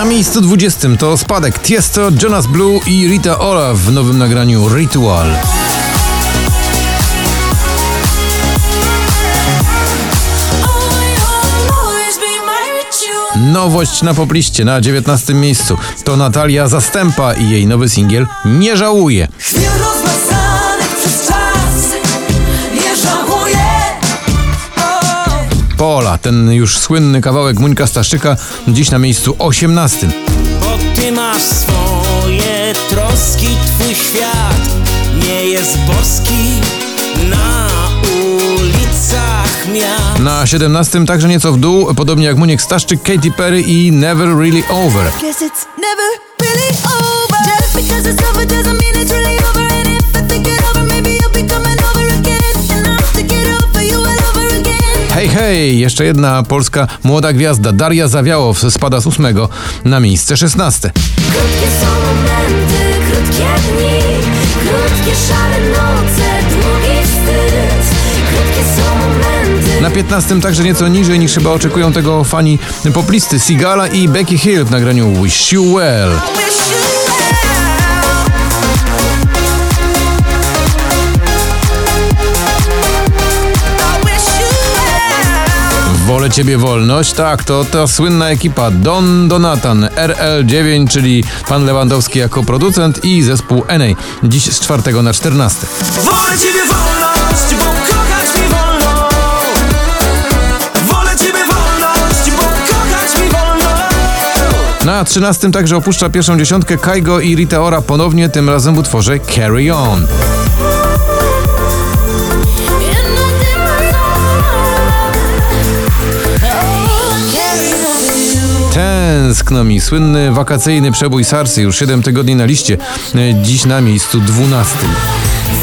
Na miejscu 20 to spadek Tiesto, Jonas Blue i Rita Ora w nowym nagraniu Ritual. Nowość na popliście na 19 miejscu to Natalia Zastępa i jej nowy singiel Nie żałuję. Ten już słynny kawałek Muńka Staszczyka, dziś na miejscu 18. Bo ty masz swoje troski, twój świat nie jest boski na ulicach miast. Na 17 także nieco w dół, podobnie jak Muniek Staszczyk, Katy Perry i Never Really Over. Hej! Jeszcze jedna polska młoda gwiazda, Daria Zawiałow, spada z 8 na miejsce 16. Krótkie są momenty, krótkie dni Krótkie szare noce, długi wstyd Krótkie są momenty Na 15 także nieco niżej niż chyba oczekują tego fani poplisty Sigala i Becky Hill w nagraniu. Wish you well Wolę Ciebie wolność, tak, to ta słynna ekipa Don Donatan, RL9, czyli pan Lewandowski jako producent i zespół NA, dziś z 4 na 14. Wolę ciebie wolność, bo kochać mi wolno. Wolę ciebie wolność, bo kochać mi wolno. Na 13 także opuszcza pierwszą dziesiątkę Kaigo i Rita Ora ponownie, tym razem w utworze Carry On. Tęskno mi, słynny wakacyjny przebój Sarsy, już 7 tygodni na liście, e, dziś na miejscu 12.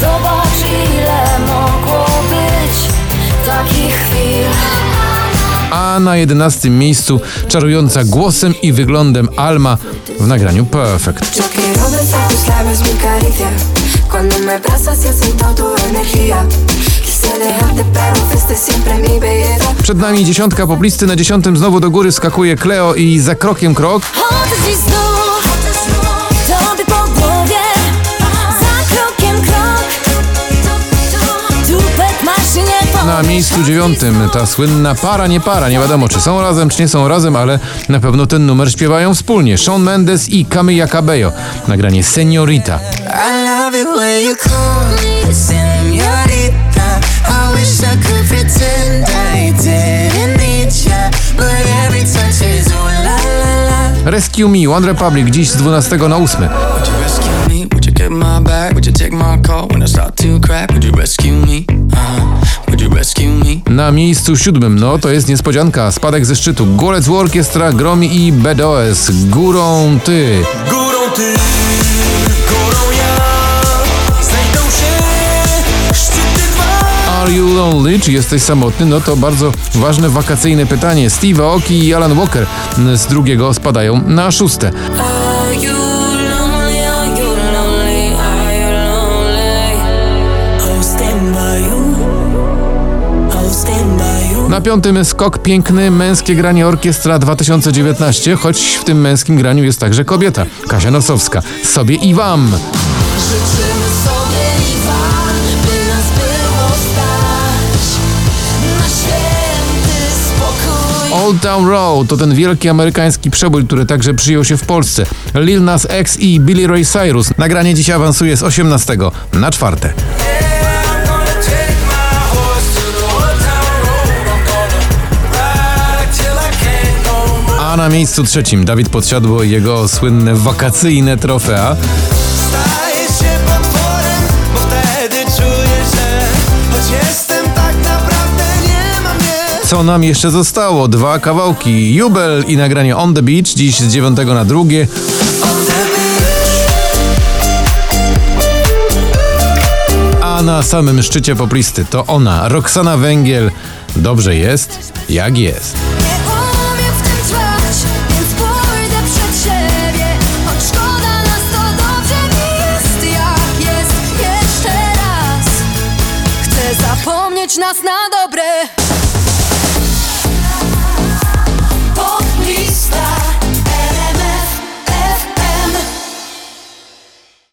Zobacz ile mogło być takich chwil A na 11 miejscu czarująca głosem i wyglądem Alma w nagraniu Perfect. Cuando me abrazas y siento tu energía Przed nami dziesiątka poplisty, na dziesiątym znowu do góry skakuje Cleo i za krokiem krok. Na miejscu dziewiątym ta słynna para, nie para, nie wiadomo czy są razem, czy nie są razem, ale na pewno ten numer śpiewają wspólnie. Shawn Mendes i Camila Cabello. Nagranie Seniorita. I love it when you call me Rescue Me, One Republic, dziś z 12 na 8. Would you rescue me? Would you get my back? Would you take my call when I start to crack? Would you rescue me? Uh-huh. Would you rescue me? Na miejscu siódmym, no to jest niespodzianka, spadek ze szczytu. Golec Orkiestra, Gromi i BDOS. Górą ty. Górą ty, Are you lonely? Czy jesteś samotny? No to bardzo ważne wakacyjne pytanie. Steve Aoki i Alan Walker z drugiego spadają na szóste. Na piątym skok piękny, męskie granie orkiestra 2019, choć w tym męskim graniu jest także kobieta, Kasia Nosowska. Sobie i wam. Życzymy sobie Old Town Road to ten wielki amerykański przebój, który także przyjął się w Polsce. Lil Nas X i Billy Ray Cyrus. Nagranie dziś awansuje z 18 na czwarte. A na miejscu trzecim Dawid Podsiadło jego słynne wakacyjne trofea. Staję się potworem, bo wtedy czuję, że choć jestem Co nam jeszcze zostało? Dwa kawałki. Jubel i nagranie On The Beach, dziś z 9 na drugie. A na samym szczycie poplisty to ona, Roxana Węgiel. Dobrze jest, jak jest. Nas na dobre.